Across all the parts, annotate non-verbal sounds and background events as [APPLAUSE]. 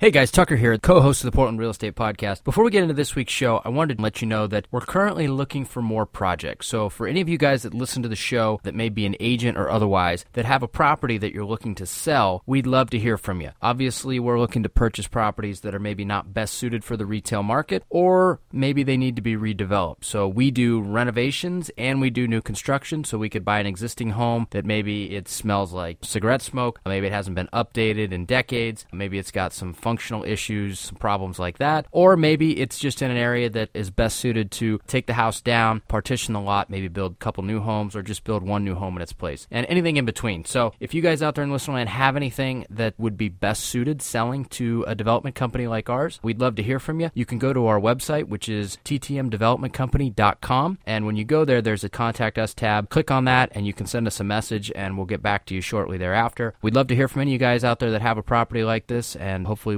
Hey guys, Tucker here, co host of the Portland Real Estate Podcast. Before we get into this week's show, I wanted to let you know that we're currently looking for more projects. So, for any of you guys that listen to the show that may be an agent or otherwise that have a property that you're looking to sell, we'd love to hear from you. Obviously, we're looking to purchase properties that are maybe not best suited for the retail market or maybe they need to be redeveloped. So, we do renovations and we do new construction. So, we could buy an existing home that maybe it smells like cigarette smoke, maybe it hasn't been updated in decades, maybe it's got some functional issues, some problems like that. Or maybe it's just in an area that is best suited to take the house down, partition the lot, maybe build a couple new homes, or just build one new home in its place, and anything in between. So if you guys out there in listening land have anything that would be best suited selling to a development company like ours, we'd love to hear from you. You can go to our website, which is ttmdevelopmentcompany.com. And when you go there, there's a contact us tab. Click on that and you can send us a message and we'll get back to you shortly thereafter. We'd love to hear from any of you guys out there that have a property like this and hopefully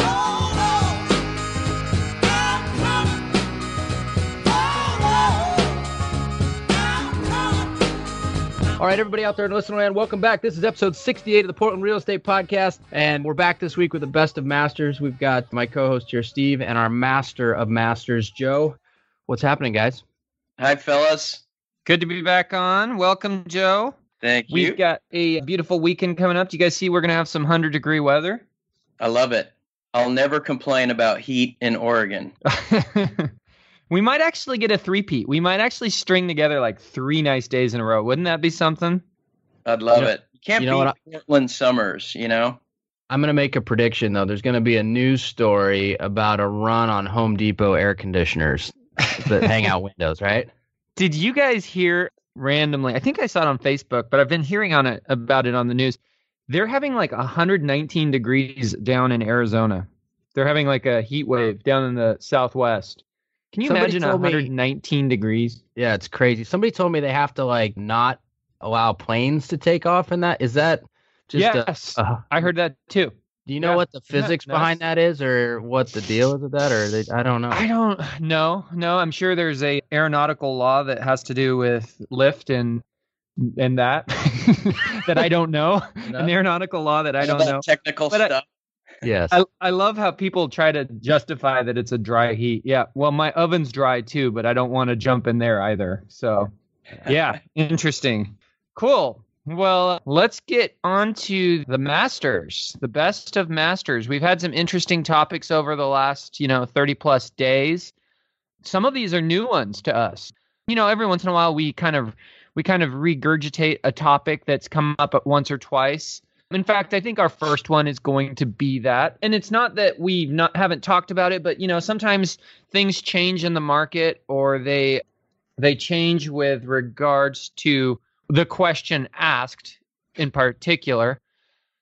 All right, everybody out there in listening land, welcome back. This is episode 68 of the Portland Real Estate Podcast, and we're back this week with the best of masters. We've got my co-host here, Steve, and our master of masters, Joe. What's happening, guys? Hi, fellas. Good to be back on. Welcome, Joe. Thank you. We've got a beautiful weekend coming up. Do you guys see we're going to have some 100 degree weather? I love it. I'll never complain about heat in Oregon. [LAUGHS] we might actually get a three-peat. We might actually string together like three nice days in a row. Wouldn't that be something? I'd love You know- it. You can't you know what beat Portland summers, you know? I'm going to make a prediction, though. There's going to be a news story about a run on Home Depot air conditioners that hang out [LAUGHS] windows, right? Did you guys hear randomly? I think I saw it on Facebook, but I've been hearing on it about it on the news. They're having like 119 degrees down in Arizona. They're having like a heat wave down in the southwest. Can you Somebody imagine told me- 119 degrees? Yeah, it's crazy. Somebody told me they have to, like, not allow planes to take off in that. Is that just a- yes, a, I heard that too. Do you know Yeah. what the physics that's- behind that is, or what the deal is with that, or they, I don't know. I don't know. No, I'm sure there's a aeronautical law that has to do with lift and and that [LAUGHS] that I don't know. [LAUGHS] No? An aeronautical law that I don't know. Technical But I- stuff. Yes. I, I love how people try to justify that it's a dry heat. Yeah, well, my oven's dry too, but I don't want to jump in there either. So, yeah, [LAUGHS] interesting. Cool. Well, let's get on to the Masters, the best of Masters. We've had some interesting topics over the last, you know, 30 plus days. Some of these are new ones to us. You know, every once in a while we kind of we kind of regurgitate a topic that's come up at once or twice. In fact, I think our first one is going to be that. And it's not that we not haven't talked about it, but you know, sometimes things change in the market or they they change with regards to the question asked in particular.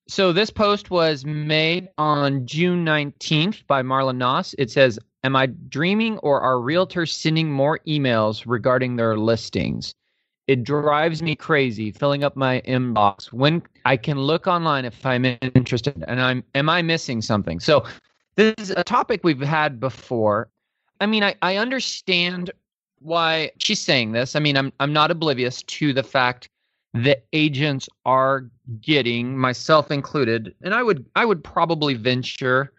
So this post was made on June 19th by Marla Noss. It says, Am I dreaming or are realtors sending more emails regarding their listings? It drives me crazy filling up my inbox when I can look online if I'm interested and I'm am I missing something? So this is a topic we've had before. I mean, I, I understand why she's saying this. I mean, I'm I'm not oblivious to the fact that agents are getting, myself included, and I would I would probably venture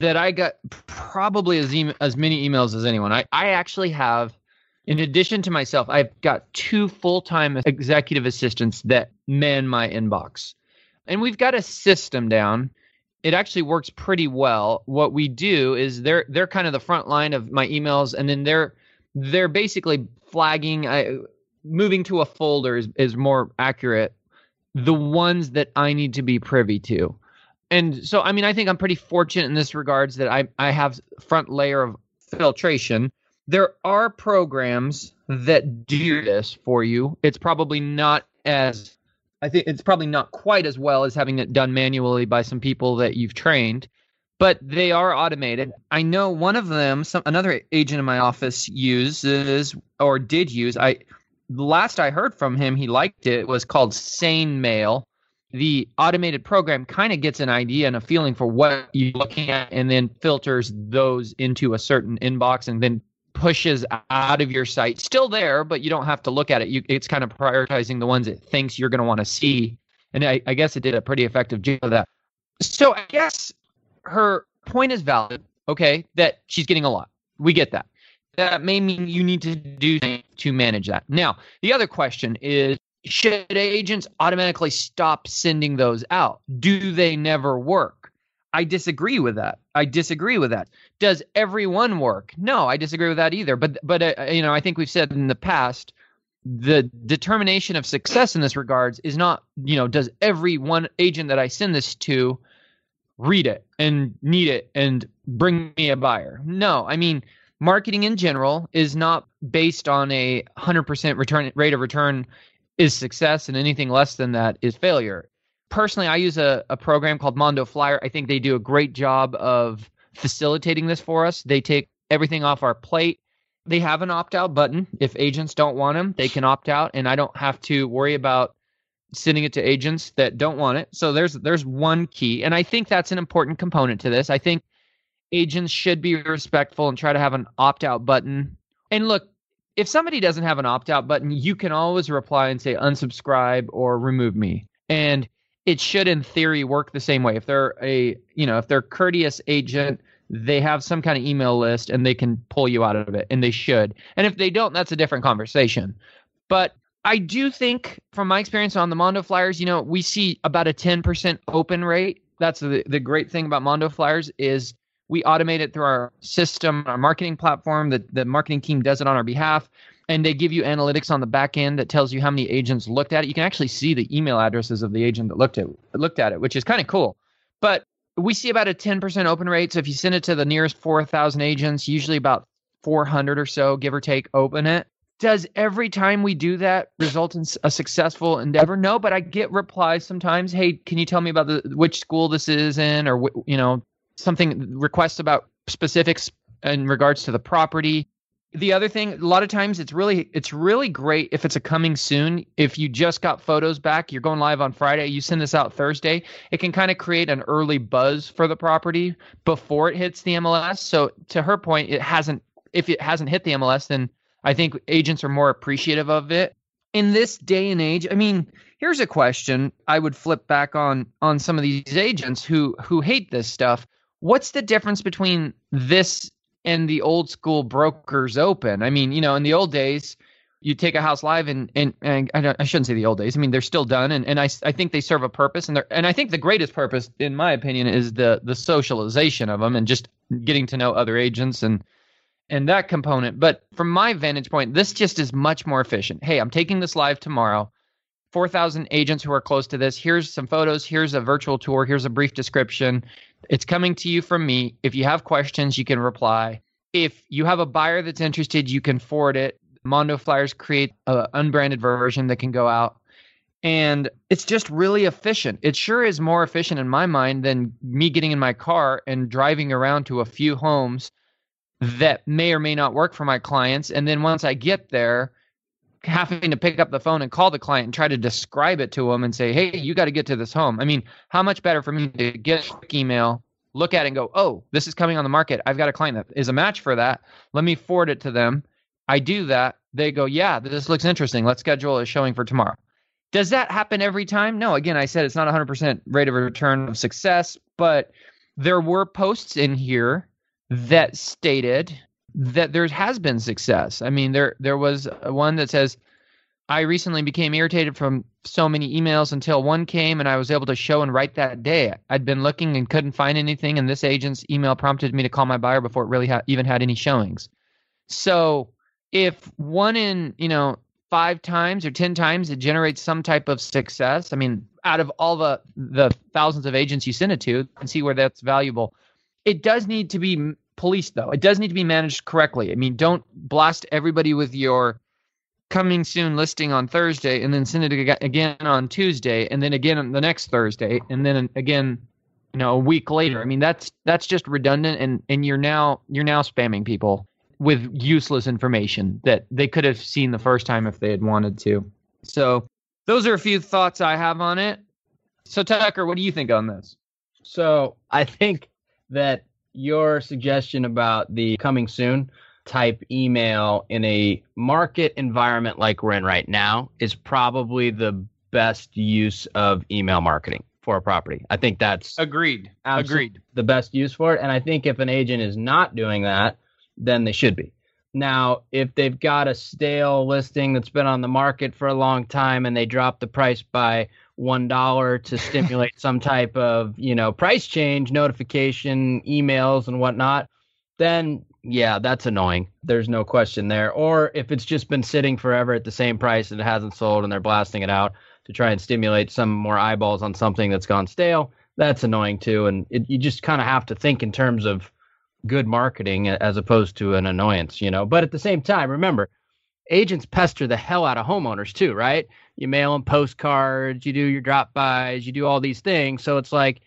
that I got probably as em as many emails as anyone. I I actually have in addition to myself, I've got two full-time executive assistants that man my inbox. And we've got a system down. It actually works pretty well. What we do is they're they're kind of the front line of my emails and then they're they're basically flagging I, moving to a folder is, is more accurate the ones that I need to be privy to. And so I mean I think I'm pretty fortunate in this regards that I I have front layer of filtration there are programs that do this for you. It's probably not as I think it's probably not quite as well as having it done manually by some people that you've trained. but they are automated. I know one of them, some another agent in my office uses or did use. I the last I heard from him, he liked it. it was called Sane Mail. The automated program kind of gets an idea and a feeling for what you're looking at, and then filters those into a certain inbox, and then pushes out of your site. Still there, but you don't have to look at it. You, it's kind of prioritizing the ones it thinks you're going to want to see. And I, I guess it did a pretty effective job of that. So I guess her point is valid. Okay, that she's getting a lot. We get that. That may mean you need to do to manage that. Now, the other question is should agents automatically stop sending those out? Do they never work? I disagree with that. I disagree with that. Does everyone work? No, I disagree with that either. But but uh, you know, I think we've said in the past the determination of success in this regards is not, you know, does every one agent that I send this to read it and need it and bring me a buyer. No, I mean, marketing in general is not based on a 100% return rate of return is success and anything less than that is failure. Personally, I use a, a program called Mondo Flyer. I think they do a great job of facilitating this for us. They take everything off our plate. They have an opt out button. If agents don't want them, they can opt out, and I don't have to worry about sending it to agents that don't want it. So there's there's one key, and I think that's an important component to this. I think agents should be respectful and try to have an opt out button. And look, if somebody doesn't have an opt out button, you can always reply and say unsubscribe or remove me. And it should in theory work the same way. If they're a, you know, if they're courteous agent, they have some kind of email list and they can pull you out of it and they should. And if they don't, that's a different conversation. But I do think, from my experience on the Mondo Flyers, you know, we see about a 10% open rate. That's the, the great thing about Mondo Flyers is we automate it through our system, our marketing platform. The, the marketing team does it on our behalf. And they give you analytics on the back end that tells you how many agents looked at it. You can actually see the email addresses of the agent that looked at looked at it, which is kind of cool. But we see about a 10% open rate. So if you send it to the nearest 4,000 agents, usually about 400 or so, give or take, open it does every time we do that result in a successful endeavor no but i get replies sometimes hey can you tell me about the which school this is in or you know something requests about specifics in regards to the property the other thing a lot of times it's really it's really great if it's a coming soon if you just got photos back you're going live on friday you send this out thursday it can kind of create an early buzz for the property before it hits the mls so to her point it hasn't if it hasn't hit the mls then I think agents are more appreciative of it. In this day and age, I mean, here's a question I would flip back on on some of these agents who who hate this stuff. What's the difference between this and the old school brokers open? I mean, you know, in the old days, you take a house live and and, and I, I, shouldn't say the old days. I mean, they're still done, and, and I, I think they serve a purpose, and they and I think the greatest purpose, in my opinion, is the the socialization of them and just getting to know other agents and and that component. But from my vantage point, this just is much more efficient. Hey, I'm taking this live tomorrow. 4,000 agents who are close to this. Here's some photos. Here's a virtual tour. Here's a brief description. It's coming to you from me. If you have questions, you can reply. If you have a buyer that's interested, you can forward it. Mondo Flyers create an unbranded version that can go out. And it's just really efficient. It sure is more efficient in my mind than me getting in my car and driving around to a few homes that may or may not work for my clients. And then once I get there, having to pick up the phone and call the client and try to describe it to them and say, hey, you got to get to this home. I mean, how much better for me to get a quick email, look at it and go, oh, this is coming on the market. I've got a client that is a match for that. Let me forward it to them. I do that. They go, yeah, this looks interesting. Let's schedule a showing for tomorrow. Does that happen every time? No. Again, I said it's not 100% rate of return of success, but there were posts in here that stated that there has been success. I mean, there there was one that says, "I recently became irritated from so many emails until one came and I was able to show and write that day. I'd been looking and couldn't find anything, and this agent's email prompted me to call my buyer before it really ha- even had any showings." So, if one in you know five times or ten times it generates some type of success, I mean, out of all the the thousands of agents you send it to, and see where that's valuable it does need to be policed though. It does need to be managed correctly. I mean, don't blast everybody with your coming soon listing on Thursday and then send it again on Tuesday and then again on the next Thursday and then again you know a week later. I mean that's that's just redundant and and you're now you're now spamming people with useless information that they could have seen the first time if they had wanted to. So those are a few thoughts I have on it. So Tucker, what do you think on this? So I think that your suggestion about the coming soon type email in a market environment like we're in right now is probably the best use of email marketing for a property. I think that's agreed. Agreed. The best use for it. And I think if an agent is not doing that, then they should be. Now, if they've got a stale listing that's been on the market for a long time and they drop the price by one dollar to stimulate some [LAUGHS] type of you know price change notification emails and whatnot then yeah that's annoying. There's no question there. Or if it's just been sitting forever at the same price and it hasn't sold and they're blasting it out to try and stimulate some more eyeballs on something that's gone stale that's annoying too. And it, you just kind of have to think in terms of good marketing as opposed to an annoyance you know? But at the same time remember agents pester the hell out of homeowners too, right? You mail them postcards, you do your drop bys, you do all these things. So it's like,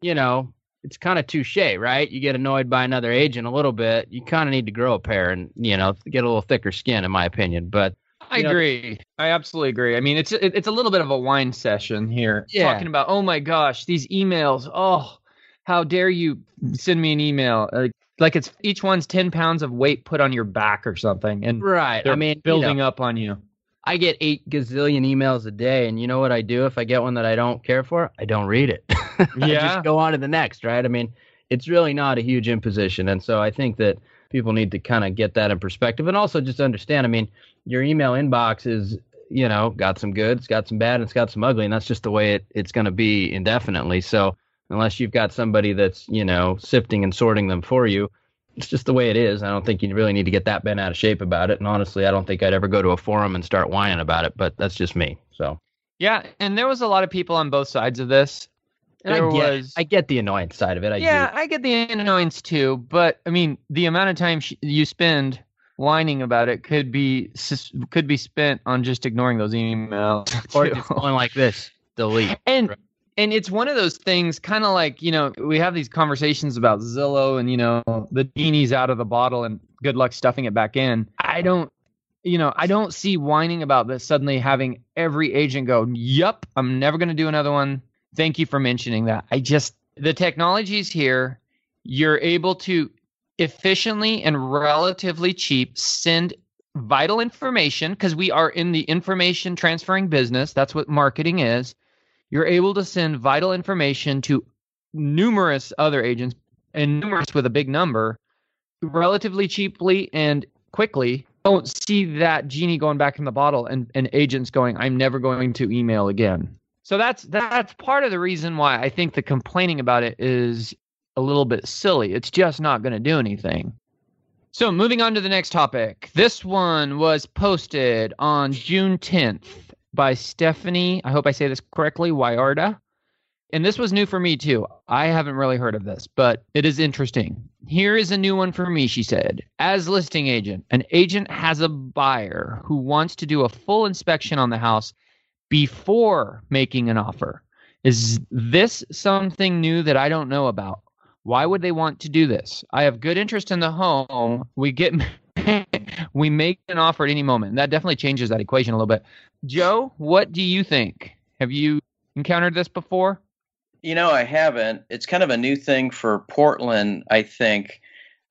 you know, it's kind of touche, right? You get annoyed by another agent a little bit. You kind of need to grow a pair and, you know, get a little thicker skin, in my opinion. But I know, agree. I absolutely agree. I mean, it's it's a little bit of a whine session here, yeah. talking about, oh my gosh, these emails. Oh, how dare you send me an email? Like, like it's each one's 10 pounds of weight put on your back or something and right i mean building you know, up on you i get eight gazillion emails a day and you know what i do if i get one that i don't care for? I don't read it. [LAUGHS] Yeah just go on to the next right? I mean it's really not a huge imposition and so i think that people need to kind of get that in perspective and also just understand i mean your email inbox is you know got some good it's got some bad and it's got some ugly and that's just the way it, it's going to be indefinitely. So unless you've got somebody that's you know sifting and sorting them for you it's just the way it is i don't think you really need to get that bent out of shape about it and honestly i don't think i'd ever go to a forum and start whining about it but that's just me so yeah and there was a lot of people on both sides of this and there I get, was I get the annoyance side of it. I yeah, do. I get the annoyance too. But I mean, the amount of time sh- you spend whining about it could be could be spent on just ignoring those emails [LAUGHS] or just going like this, delete. And and it's one of those things kind of like you know we have these conversations about zillow and you know the genie's out of the bottle and good luck stuffing it back in. I don't you know i don't see whining about this suddenly having every agent go yup i'm never going to do another one. Thank you for mentioning that. I just the technology's here. You're able to efficiently and relatively cheap send vital information because we are in the information transferring business. That's what marketing is you're able to send vital information to numerous other agents and numerous with a big number relatively cheaply and quickly. Don't see that genie going back in the bottle and, and agents going i'm never going to email again. So that's that's part of the reason why i think the complaining about it is a little bit silly. It's just not going to do anything. So moving on to the next topic. This one was posted on june 10th by Stephanie. I hope I say this correctly. Wyarda. And this was new for me too. I haven't really heard of this, but it is interesting. Here is a new one for me, she said. As listing agent, an agent has a buyer who wants to do a full inspection on the house before making an offer. Is this something new that I don't know about? Why would they want to do this? I have good interest in the home. We get [LAUGHS] we make an offer at any moment. That definitely changes that equation a little bit. Joe, what do you think? Have you encountered this before? You know, I haven't. It's kind of a new thing for Portland, I think.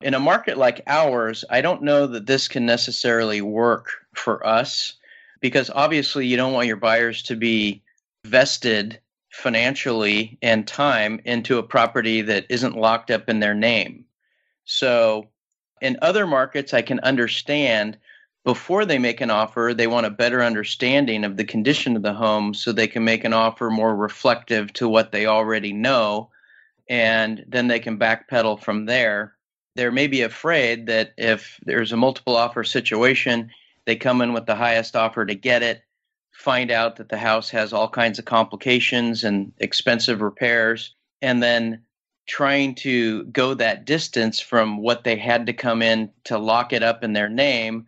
In a market like ours, I don't know that this can necessarily work for us because obviously you don't want your buyers to be vested financially and time into a property that isn't locked up in their name. So in other markets, I can understand before they make an offer, they want a better understanding of the condition of the home so they can make an offer more reflective to what they already know. And then they can backpedal from there. They're maybe afraid that if there's a multiple offer situation, they come in with the highest offer to get it, find out that the house has all kinds of complications and expensive repairs, and then trying to go that distance from what they had to come in to lock it up in their name,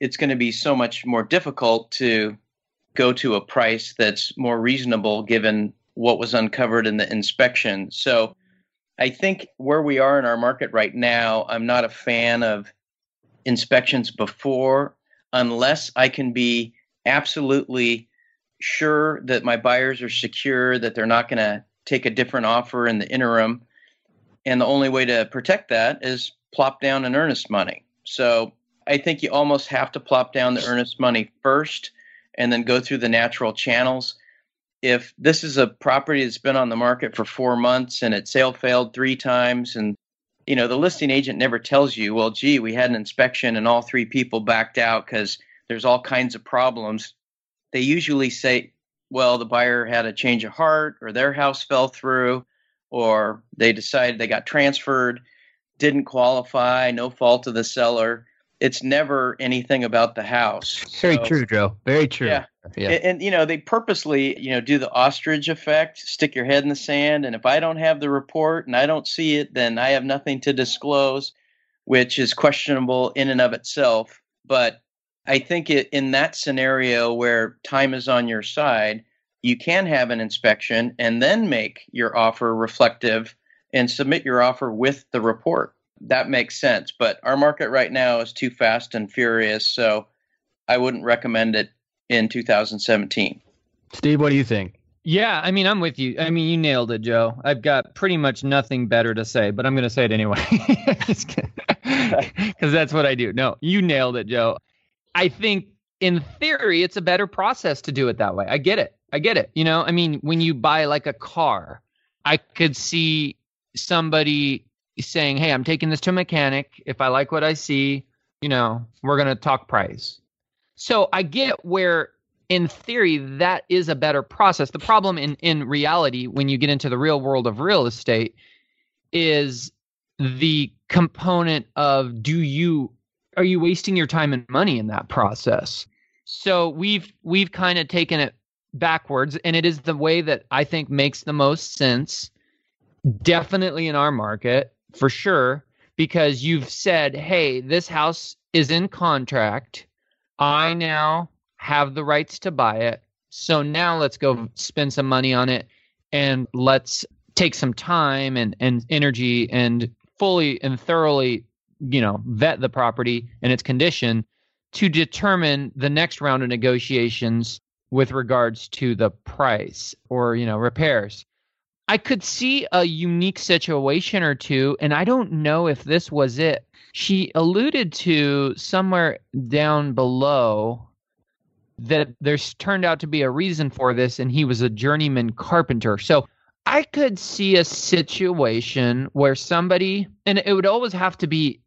it's going to be so much more difficult to go to a price that's more reasonable given what was uncovered in the inspection. So I think where we are in our market right now, I'm not a fan of inspections before unless I can be absolutely sure that my buyers are secure, that they're not going to take a different offer in the interim. And the only way to protect that is plop down an earnest money. So I think you almost have to plop down the earnest money first and then go through the natural channels. If this is a property that's been on the market for four months and it sale failed three times and you know the listing agent never tells you well gee we had an inspection and all three people backed out because there's all kinds of problems they usually say well the buyer had a change of heart or their house fell through or they decided they got transferred didn't qualify no fault of the seller it's never anything about the house. Very so, true, Joe. Very true. Yeah. yeah. And, and, you know, they purposely, you know, do the ostrich effect, stick your head in the sand. And if I don't have the report and I don't see it, then I have nothing to disclose, which is questionable in and of itself. But I think it, in that scenario where time is on your side, you can have an inspection and then make your offer reflective and submit your offer with the report that makes sense. But our market right now is too fast and furious, so I wouldn't recommend it in 2017. Steve, what do you think? Yeah, I mean, I'm with you. I mean, you nailed it, Joe. I've got pretty much nothing better to say, but I'm going to say it anyway. [LAUGHS] Because [LAUGHS] that's what I do. No, you nailed it, Joe. I think in theory, it's a better process to do it that way. I get it. I get it. You know, I mean, when you buy like a car, I could see somebody saying, "Hey, I'm taking this to a mechanic. If I like what I see, you know, we're going to talk price." So I get where in theory that is a better process. The problem in in reality when you get into the real world of real estate is the component of do you are you wasting your time and money in that process? So we've we've kind of taken it backwards and it is the way that I think makes the most sense definitely in our market for sure because you've said, hey, this house is in contract. I now have the rights to buy it. So now let's go spend some money on it and let's take some time and, and energy and fully and thoroughly, you know, vet the property and its condition to determine the next round of negotiations with regards to the price or, you know, repairs. I could see a unique situation or two, and I don't know if this was it. She alluded to somewhere down below that there's turned out to be a reason for this, and he was a journeyman carpenter. So I could see a situation where somebody, and it would always have to be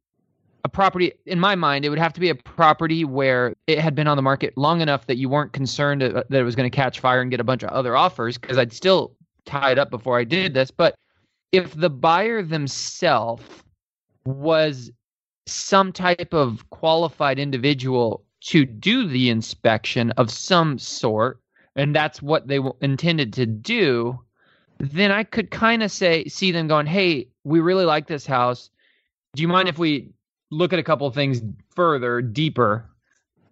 a property, in my mind, it would have to be a property where it had been on the market long enough that you weren't concerned uh, that it was going to catch fire and get a bunch of other offers, because I'd still tie it up before I did this, but if the buyer themselves was some type of qualified individual to do the inspection of some sort, and that's what they intended to do, then I could kind of say, see them going, hey, we really like this house. Do you mind if we look at a couple things further, deeper?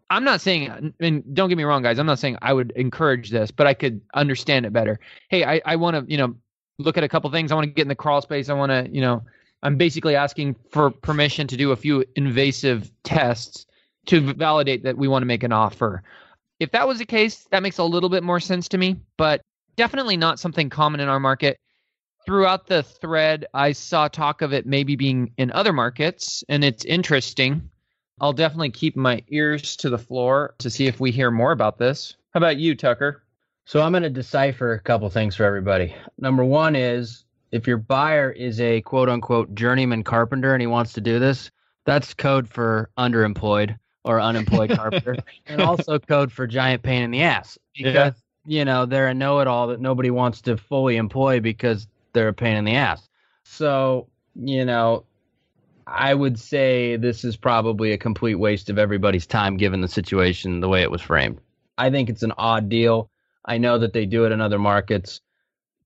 I'm not saying, and don't get me wrong, guys. I'm not saying I would encourage this, but I could understand it better. Hey, I, I want to, you know, look at a couple things. I want to get in the crawl space. I want to, you know, I'm basically asking for permission to do a few invasive tests to validate that we want to make an offer. If that was the case, that makes a little bit more sense to me, but definitely not something common in our market. Throughout the thread, I saw talk of it maybe being in other markets, and it's interesting. I'll definitely keep my ears to the floor to see if we hear more about this. How about you, Tucker? So I'm going to decipher a couple things for everybody. Number one is if your buyer is a quote unquote journeyman carpenter and he wants to do this, that's code for underemployed or unemployed carpenter, [LAUGHS] and also code for giant pain in the ass because yeah. you know they're a know-it-all that nobody wants to fully employ because they're a pain in the ass. So you know I would say this is probably a complete waste of everybody's time given the situation the way it was framed. I think it's an odd deal. I know that they do it in other markets.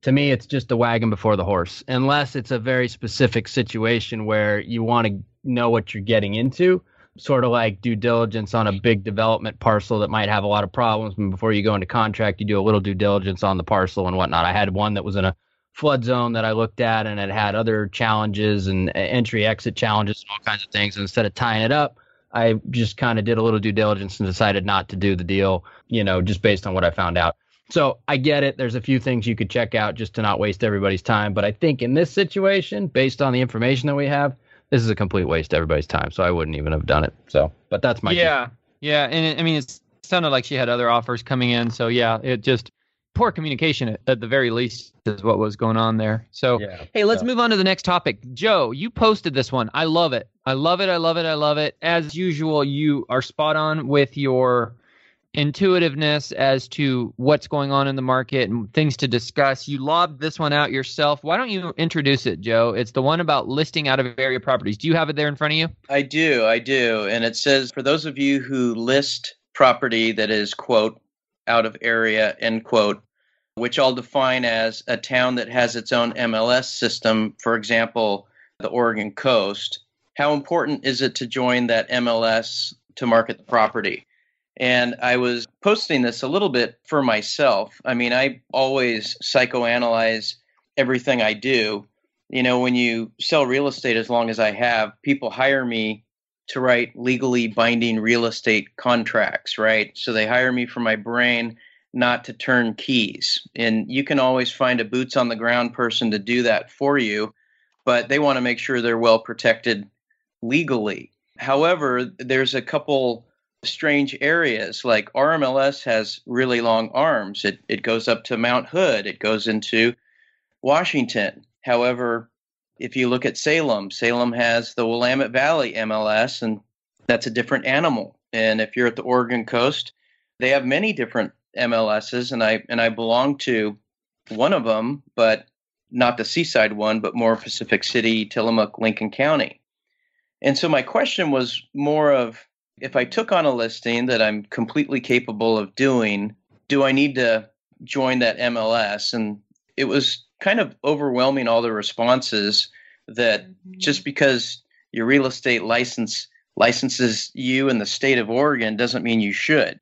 To me, it's just a wagon before the horse, unless it's a very specific situation where you want to know what you're getting into. sort of like due diligence on a big development parcel that might have a lot of problems. And before you go into contract, you do a little due diligence on the parcel and whatnot. I had one that was in a flood zone that I looked at, and it had other challenges and entry exit challenges and all kinds of things. And instead of tying it up, I just kind of did a little due diligence and decided not to do the deal, you know, just based on what I found out. So I get it. There's a few things you could check out just to not waste everybody's time. But I think in this situation, based on the information that we have, this is a complete waste of everybody's time. So I wouldn't even have done it. So, but that's my yeah, yeah. And it, I mean, it sounded like she had other offers coming in. So yeah, it just poor communication at, the very least is what was going on there. So yeah, hey, let's so. move on to the next topic. Joe, you posted this one. I love it. I love it. I love it. I love it. As usual, you are spot on with your intuitiveness as to what's going on in the market and things to discuss. You lobbed this one out yourself. Why don't you introduce it, Joe? It's the one about listing out of area properties. Do you have it there in front of you? I do. I do. And it says for those of you who list property that is, quote, out of area, end quote, which I'll define as a town that has its own MLS system, for example, the Oregon coast. How important is it to join that MLS to market the property? And I was posting this a little bit for myself. I mean, I always psychoanalyze everything I do. You know, when you sell real estate as long as I have, people hire me to write legally binding real estate contracts, right? So they hire me for my brain, not to turn keys. And you can always find a boots on the ground person to do that for you, but they want to make sure they're well protected legally. However, there's a couple strange areas. Like RMLS has really long arms. It it goes up to Mount Hood. It goes into Washington. However, if you look at Salem, Salem has the Willamette Valley MLS, and that's a different animal. And if you're at the Oregon coast, they have many different MLSs, and I and I belong to one of them, but not the seaside one, but more Pacific City, Tillamook, Lincoln County. And so my question was more of if I took on a listing that I'm completely capable of doing, do I need to join that MLS? And it was kind of overwhelming all the responses that mm-hmm. just because your real estate license licenses you in the state of Oregon doesn't mean you should.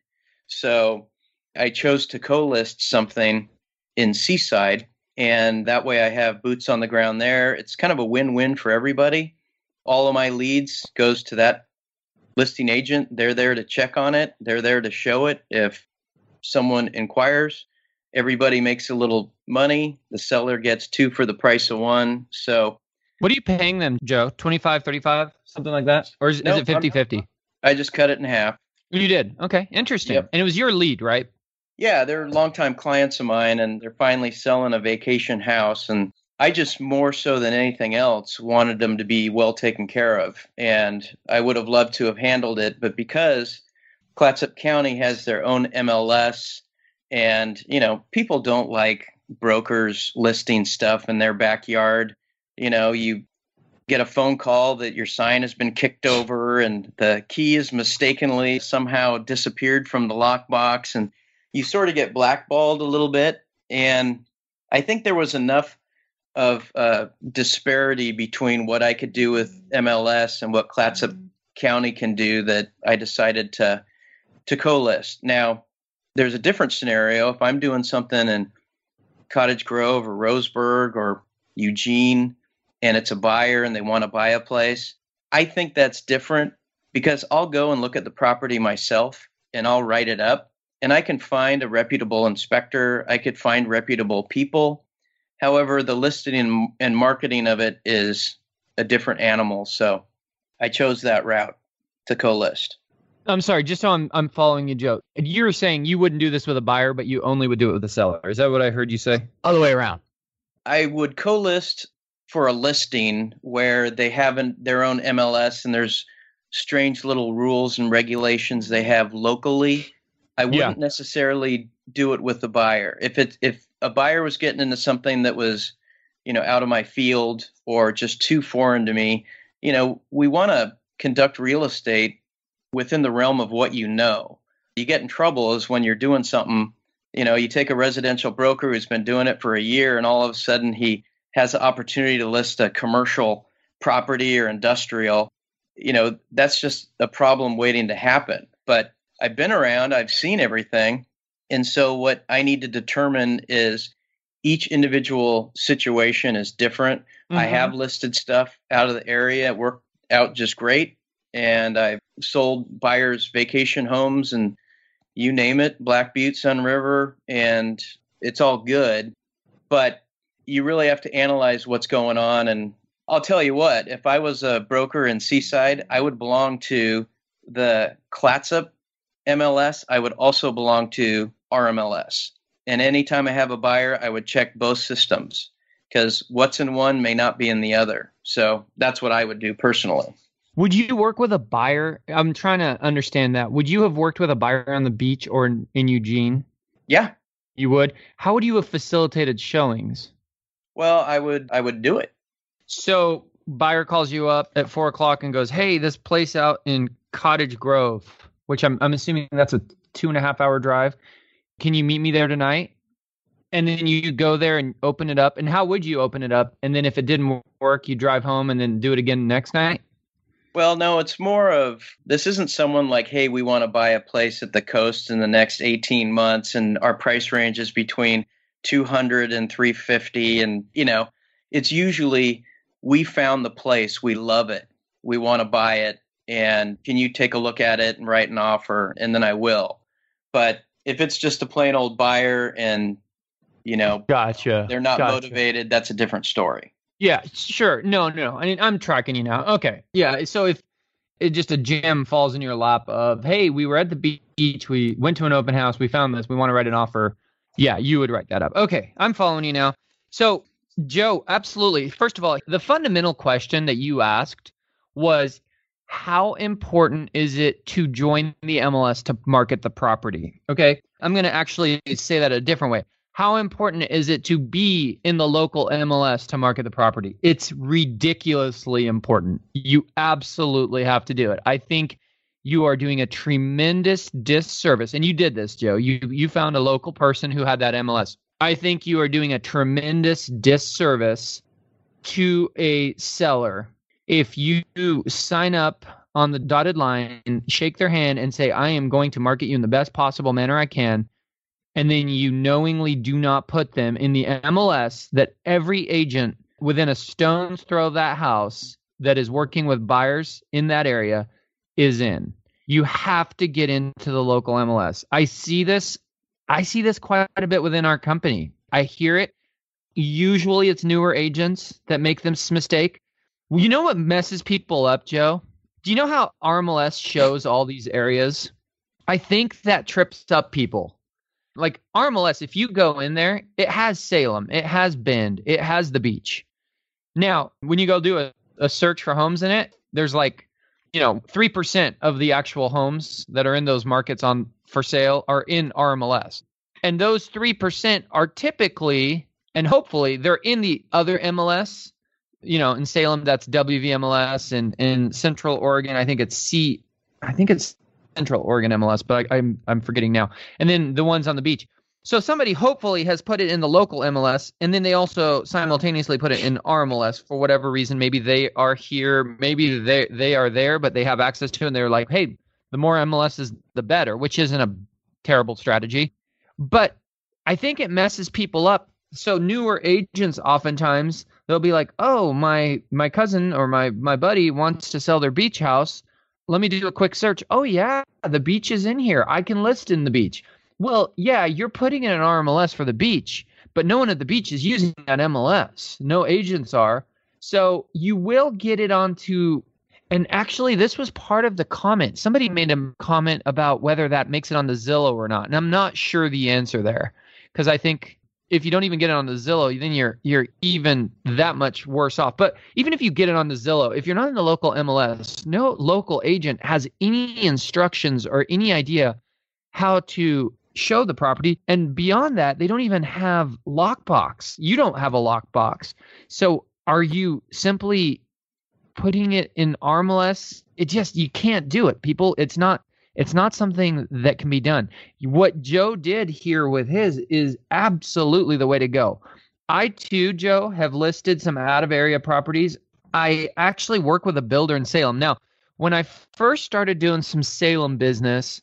So I chose to co-list something in Seaside and that way I have boots on the ground there. It's kind of a win-win for everybody. All of my leads goes to that listing agent. They're there to check on it. They're there to show it if someone inquires. Everybody makes a little money. The seller gets two for the price of one. So what are you paying them, Joe? 25, 35, something like that? Or is, nope, is it 50 50? I just cut it in half. You did? Okay. Interesting. Yep. And it was your lead, right? Yeah, they're longtime clients of mine, and they're finally selling a vacation house. And I just more so than anything else wanted them to be well taken care of. And I would have loved to have handled it, but because Clatsop County has their own MLS and, you know, people don't like brokers listing stuff in their backyard. You know, you get a phone call that your sign has been kicked over and the key is mistakenly somehow disappeared from the lockbox and you sort of get blackballed a little bit. And I think there was enough of uh, disparity between what I could do with MLS and what Clatsop mm-hmm. County can do that I decided to to co-list. Now, there's a different scenario if I'm doing something in Cottage Grove or Roseburg or Eugene and it's a buyer and they want to buy a place. I think that's different because I'll go and look at the property myself and I'll write it up and I can find a reputable inspector, I could find reputable people However, the listing and marketing of it is a different animal. So I chose that route to co-list. I'm sorry, just so I'm, I'm following you, Joe. You're saying you wouldn't do this with a buyer, but you only would do it with a seller. Is that what I heard you say? Other way around. I would co-list for a listing where they haven't their own MLS and there's strange little rules and regulations they have locally. I wouldn't yeah. necessarily do it with the buyer. If it if a buyer was getting into something that was, you know, out of my field or just too foreign to me, you know, we want to conduct real estate within the realm of what you know. You get in trouble is when you're doing something, you know, you take a residential broker who's been doing it for a year and all of a sudden he has the opportunity to list a commercial property or industrial. you know, that's just a problem waiting to happen. But I've been around, I've seen everything. And so what I need to determine is each individual situation is different. Mm-hmm. I have listed stuff out of the area, it worked out just great. And I've sold buyers vacation homes and you name it, Black Butte, Sunriver, and it's all good. But you really have to analyze what's going on. And I'll tell you what, if I was a broker in Seaside, I would belong to the Clatsop MLS. I would also belong to RMLS. And anytime I have a buyer, I would check both systems because what's in one may not be in the other. So that's what I would do personally. Would you work with a buyer? I'm trying to understand that. Would you have worked with a buyer on the beach or in, in Eugene? Yeah. You would? How would you have facilitated showings? Well, I would I would do it. So buyer calls you up at four o'clock and goes, Hey, this place out in Cottage Grove, which I'm I'm assuming that's a two and a half hour drive can you meet me there tonight? And then you go there and open it up. And how would you open it up? And then if it didn't work, you drive home and then do it again next night? Well, no, it's more of this isn't someone like, hey, we want to buy a place at the coast in the next 18 months and our price range is between 200 and 350 and, you know, it's usually we found the place, we love it. We want to buy it and can you take a look at it and write an offer and then I will. But if it's just a plain old buyer and you know gotcha they're not gotcha. motivated that's a different story yeah sure. No no. I mean i'm tracking you now. Okay. Yeah so if it just a gem falls in your lap of hey we were at the beach we went to an open house we found this we want to write an offer yeah you would write that up. Okay i'm following you now. So joe absolutely. First of all the fundamental question that you asked was how important is it to join the MLS to market the property? Okay. I'm going to actually say that a different way. How important is it to be in the local MLS to market the property? It's ridiculously important. You absolutely have to do it. I think you are doing a tremendous disservice and you did this, Joe. You you found a local person who had that MLS. I think you are doing a tremendous disservice to a seller if you sign up on the dotted line, shake their hand, and say, I am going to market you in the best possible manner I can, and then you knowingly do not put them in the MLS that every agent within a stone's throw of that house that is working with buyers in that area is in. You have to get into the local MLS. I see this I see this quite a bit within our company. I hear it. Usually it's newer agents that make this mistake. You know what messes people up, Joe? Do you know how RMLS shows all these areas? I think that trips up people. Like RMLS, if you go in there, it has Salem, it has Bend, it has the beach. Now, when you go do a, a search for homes in it, there's like, you know, 3% of the actual homes that are in those markets on for sale are in RMLS. And those 3% are typically and hopefully they're in the other MLS you know, in Salem, that's WVMLS, and in Central Oregon, I think it's C. I think it's Central Oregon MLS, but I, I'm I'm forgetting now. And then the ones on the beach. So somebody hopefully has put it in the local MLS, and then they also simultaneously put it in RMLS for whatever reason. Maybe they are here, maybe they they are there, but they have access to, and they're like, hey, the more MLS is the better, which isn't a terrible strategy. But I think it messes people up. So newer agents oftentimes they'll be like, "Oh, my my cousin or my my buddy wants to sell their beach house. Let me do a quick search. Oh yeah, the beach is in here. I can list in the beach." Well, yeah, you're putting in an RMLS for the beach, but no one at the beach is using that MLS. No agents are. So you will get it onto and actually this was part of the comment. Somebody made a comment about whether that makes it on the Zillow or not. And I'm not sure the answer there because I think if you don't even get it on the Zillow, then you're you're even that much worse off. But even if you get it on the Zillow, if you're not in the local MLS, no local agent has any instructions or any idea how to show the property. And beyond that, they don't even have lockbox. You don't have a lockbox. So are you simply putting it in RMLS? It just you can't do it. People, it's not it's not something that can be done. What Joe did here with his is absolutely the way to go. I too, Joe, have listed some out of area properties. I actually work with a builder in Salem. Now, when I first started doing some Salem business,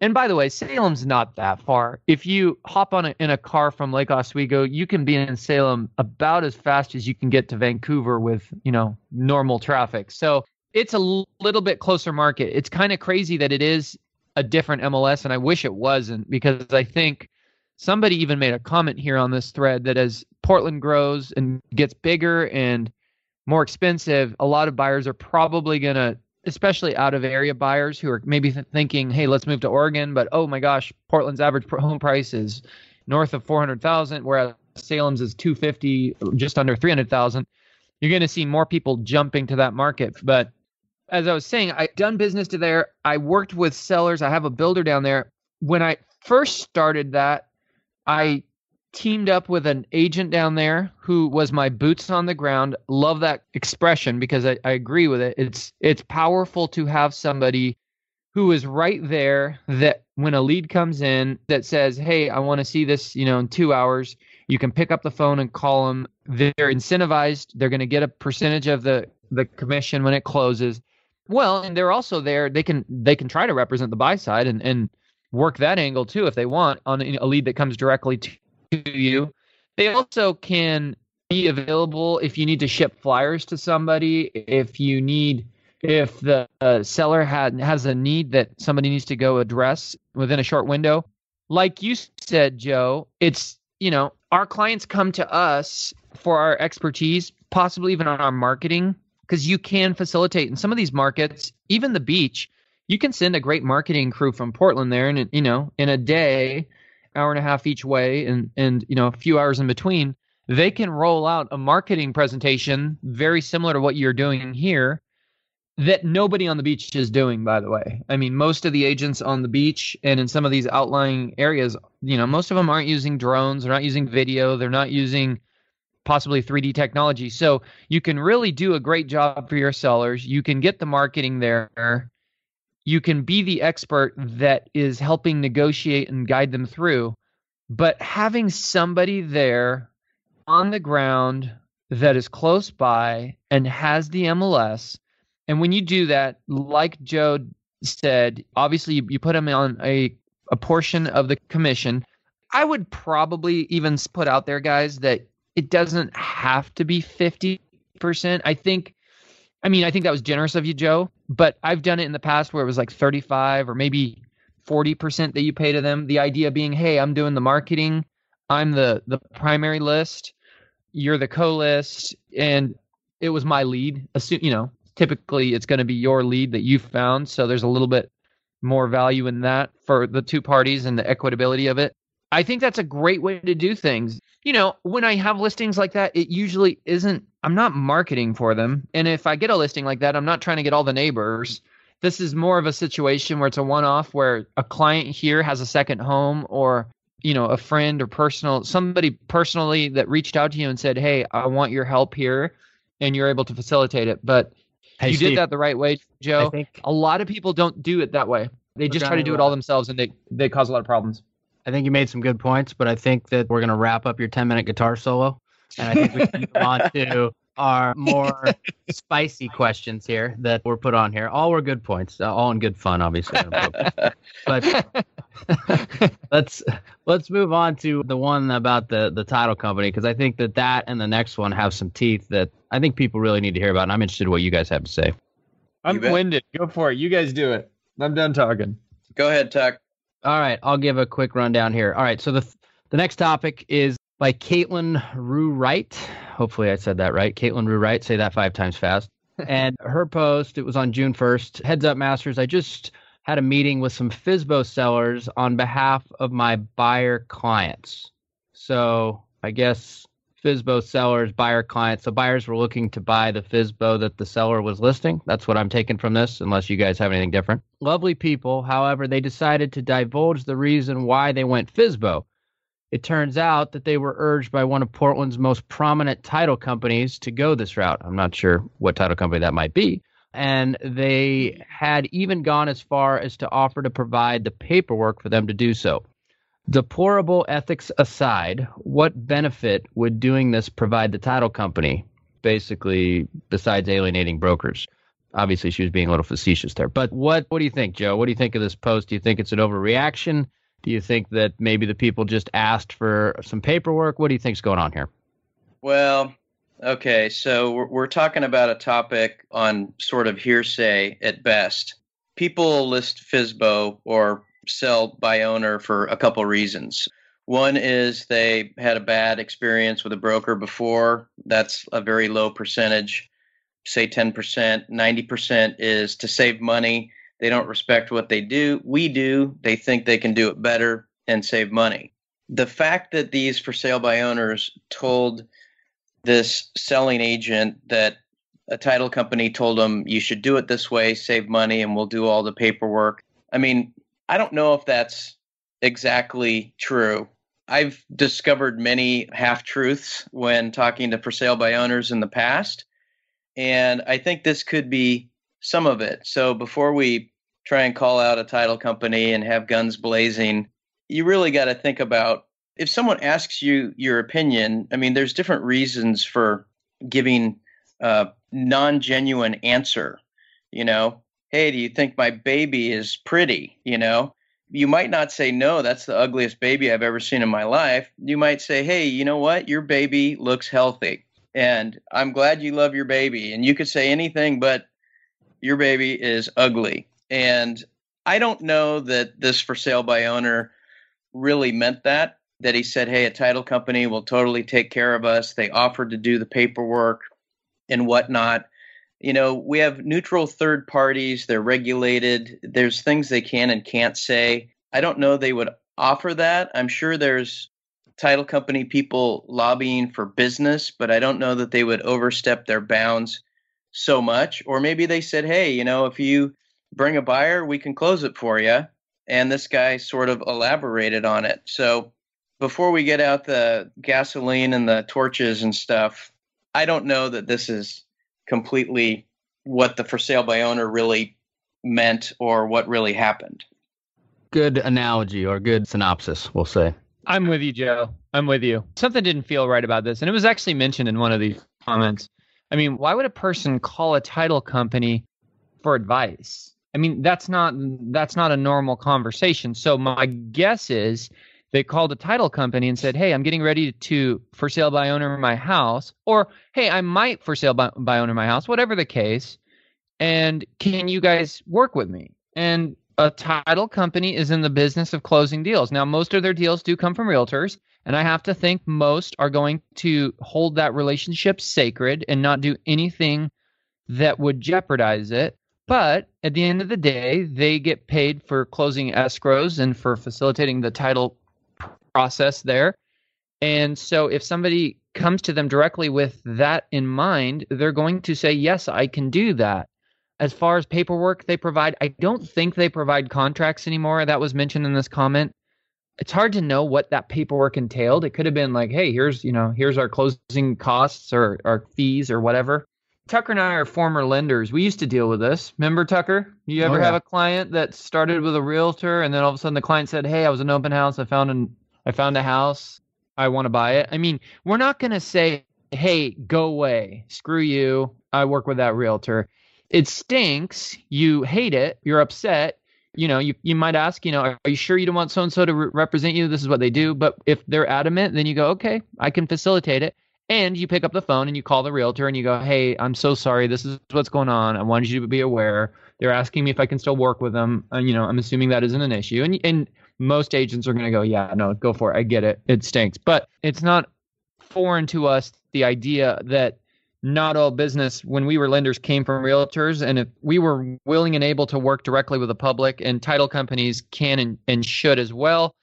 and by the way, Salem's not that far. If you hop on a, in a car from Lake Oswego, you can be in Salem about as fast as you can get to Vancouver with, you know, normal traffic. So it's a little bit closer market. It's kind of crazy that it is a different MLS, and I wish it wasn't because I think somebody even made a comment here on this thread that as Portland grows and gets bigger and more expensive, a lot of buyers are probably going to especially out of area buyers who are maybe th- thinking, "Hey, let's move to Oregon," but oh my gosh, Portland's average home price is north of 400,000 whereas Salem's is 250, just under 300,000. You're going to see more people jumping to that market, but as I was saying, I done business to there. I worked with sellers. I have a builder down there. When I first started that, I teamed up with an agent down there who was my boots on the ground. Love that expression because I, I agree with it. It's it's powerful to have somebody who is right there that when a lead comes in that says, Hey, I want to see this, you know, in two hours, you can pick up the phone and call them. They're incentivized. They're going to get a percentage of the, the commission when it closes. Well, and they're also there. They can they can try to represent the buy side and, and work that angle too if they want on a lead that comes directly to you. They also can be available if you need to ship flyers to somebody, if you need if the uh, seller had has a need that somebody needs to go address within a short window. Like you said, Joe, it's you know, our clients come to us for our expertise, possibly even on our marketing, because you can facilitate in some of these markets, even the beach, you can send a great marketing crew from Portland there and you know, in a day hour and a half each way and and you know a few hours in between they can roll out a marketing presentation very similar to what you're doing here that nobody on the beach is doing by the way. I mean most of the agents on the beach and in some of these outlying areas you know most of them aren't using drones they're not using video they're not using possibly 3d technology so you can really do a great job for your sellers you can get the marketing there you can be the expert that is helping negotiate and guide them through. But having somebody there on the ground that is close by and has the MLS, and when you do that, like Joe said, obviously you, put them on a, a portion of the commission. I would probably even put out there, guys, that it doesn't have to be 50%. I think I mean, I think that was generous of you, Joe, but I've done it in the past where it was like 35 or maybe 40% that you pay to them. The idea being, hey, I'm doing the marketing, I'm the the primary list, you're the co-list, and it was my lead. Assume, you know, typically it's going to be your lead that you found, so there's a little bit more value in that for the two parties and the equitability of it. I think that's a great way to do things. You know, when I have listings like that, it usually isn't, I'm not marketing for them. And if I get a listing like that, I'm not trying to get all the neighbors. This is more of a situation where it's a one off where a client here has a second home or, you know, a friend or personal, somebody personally that reached out to you and said, Hey, I want your help here. And you're able to facilitate it. But hey, you Steve, did that the right way, Joe. Think, a lot of people don't do it that way. They just try to do it all themselves and they, they cause a lot of problems. I think you made some good points, but I think that we're going to wrap up your 10 minute guitar solo. And I think we can move on to our more [LAUGHS] spicy questions here that were put on here. All were good points, uh, all in good fun, obviously. but [LAUGHS] let's let's move on to the one about the the title company because I think that that and the next one have some teeth that I think people really need to hear about. And I'm interested in what you guys have to say. I'm winded. Go for it. You guys do it. I'm done talking. Go ahead, Tuck. All right, I'll give a quick rundown here. All right, so the the next topic is by Caitlin Rue Wright. Hopefully, I said that right. Caitlin Rue Wright. Say that five times fast. [LAUGHS] and her post, it was on June 1st. Heads up, Masters. I just had a meeting with some FSBO sellers on behalf of my buyer clients. So I guess FSBO sellers, buyer clients. So buyers were looking to buy the FSBO that the seller was listing. That's what I'm taking from this, unless you guys have anything different. Lovely people. However, they decided to divulge the reason why they went FSBO. It turns out that they were urged by one of Portland's most prominent title companies to go this route. I'm not sure what title company that might be. And they had even gone as far as to offer to provide the paperwork for them to do so. Deplorable ethics aside, what benefit would doing this provide the title company, basically, besides alienating brokers? obviously she was being a little facetious there. But what what do you think, Joe? What do you think of this post? Do you think it's an overreaction? Do you think that maybe the people just asked for some paperwork? What do you think's going on here? Well, okay, so we're, we're talking about a topic on sort of hearsay at best. People list FSBO or sell by owner for a couple reasons. One is they had a bad experience with a broker before. That's a very low percentage, say 10%. 90% is to save money. They don't respect what they do. We do. They think they can do it better and save money. The fact that these for sale by owners told this selling agent that a title company told them you should do it this way, save money, and we'll do all the paperwork. I mean, I don't know if that's exactly true. I've discovered many half truths when talking to for sale by owners in the past. And I think this could be some of it. So before we try and call out a title company and have guns blazing, you really got to think about if someone asks you your opinion. I mean, there's different reasons for giving a non genuine answer. You know, hey, do you think my baby is pretty? You know, you might not say no that's the ugliest baby i've ever seen in my life. You might say hey you know what? Your baby looks healthy and i'm glad you love your baby. And you could say anything but your baby is ugly. And i don't know that this for sale by owner really meant that that he said hey a title company will totally take care of us. They offered to do the paperwork and whatnot you know, we have neutral third parties, they're regulated, there's things they can and can't say. I don't know they would offer that. I'm sure there's title company people lobbying for business, but I don't know that they would overstep their bounds so much. Or maybe they said, hey, you know, if you bring a buyer, we can close it for you. And this guy sort of elaborated on it. So before we get out the gasoline and the torches and stuff, I don't know that this is completely what the for sale by owner really meant or what really happened. Good analogy or good synopsis, we'll say. I'm with you, Joe. I'm with you. Something didn't feel right about this. And it was actually mentioned in one of these comments. I mean, why would a person call a title company for advice? I mean, that's not that's not a normal conversation. So my guess is they called a title company and said, "Hey, I'm getting ready to for sale by owner my house," or "Hey, I might for sale by, by owner my house," whatever the case. And can you guys work with me? And a title company is in the business of closing deals. Now, most of their deals do come from realtors, and I have to think most are going to hold that relationship sacred and not do anything that would jeopardize it. But at the end of the day, they get paid for closing escrows and for facilitating the title process there. And so if somebody comes to them directly with that in mind, they're going to say, Yes, I can do that. As far as paperwork they provide, I don't think they provide contracts anymore. That was mentioned in this comment. It's hard to know what that paperwork entailed. It could have been like, hey, here's, you know, here's our closing costs or our fees or whatever. Tucker and I are former lenders. We used to deal with this. Remember, Tucker? You oh, ever oh, yeah. have a client that started with a realtor and then all of a sudden the client said, Hey, I was an open house. I found an I found a house. I want to buy it. I mean, we're not going to say, hey, go away. Screw you. I work with that realtor. It stinks. You hate it. You're upset. You know, you, you might ask, you know, are you sure you don't want so and so to re- represent you? This is what they do. But if they're adamant, then you go, okay, I can facilitate it. And you pick up the phone and you call the realtor and you go, hey, I'm so sorry. This is what's going on. I wanted you to be aware. They're asking me if I can still work with them. And, you know, I'm assuming that isn't an issue. And, and most agents are going to go, yeah, no, go for it. I get it. It stinks. But it's not foreign to us the idea that not all business when we were lenders came from realtors and if we were willing and able to work directly with the public and title companies can and, and should as well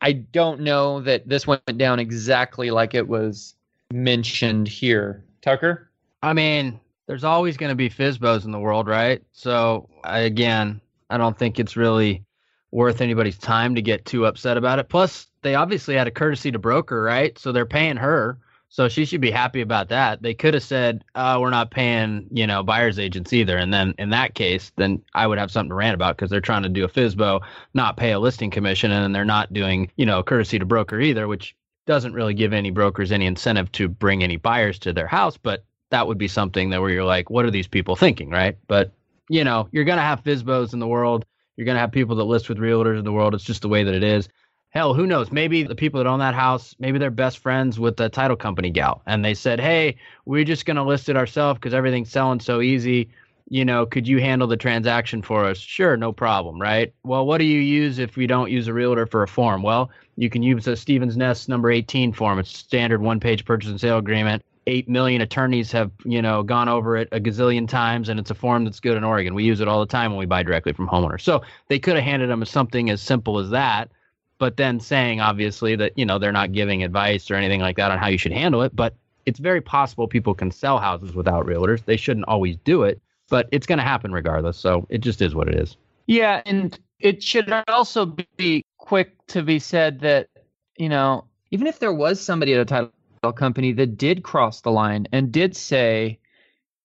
i don't know that this went down exactly like it was mentioned here tucker i mean there's always going to be FSBOs in the world right so I, again i don't think it's really worth anybody's time to get too upset about it. Plus, they obviously had a courtesy to broker, right? So they're paying her. So she should be happy about that. They could have said, uh, we're not paying, you know, buyer's agents either. And then in that case, then I would have something to rant about because they're trying to do a FSBO, not pay a listing commission, and they're not doing, you know, courtesy to broker either, which doesn't really give any brokers any incentive to bring any buyers to their house. But that would be something that where you're like, what are these people thinking, right? But you know, you're gonna have FSBOs in the world. You're gonna have people that list with realtors in the world. It's just the way that it is. Hell, who knows? Maybe the people that own that house, maybe they're best friends with the title company gal, and they said, "Hey, we're just gonna list it ourselves because everything's selling so easy." you know, could you handle the transaction for us? Sure, no problem, right? Well, what do you use if we don't use a realtor for a form? Well, you can use a Stevens-Ness number 18 form. It's standard one page purchase and sale agreement. Eight million attorneys have, you know, gone over it a gazillion times, and it's a form that's good in Oregon. We use it all the time when we buy directly from homeowners. So they could have handed them something as simple as that, but then saying obviously that, you know, they're not giving advice or anything like that on how you should handle it. But it's very possible people can sell houses without realtors. They shouldn't always do it but it's going to happen regardless. So it just is what it is. Yeah, and it should also be quick to be said that you know even if there was somebody at a title company that did cross the line and did say,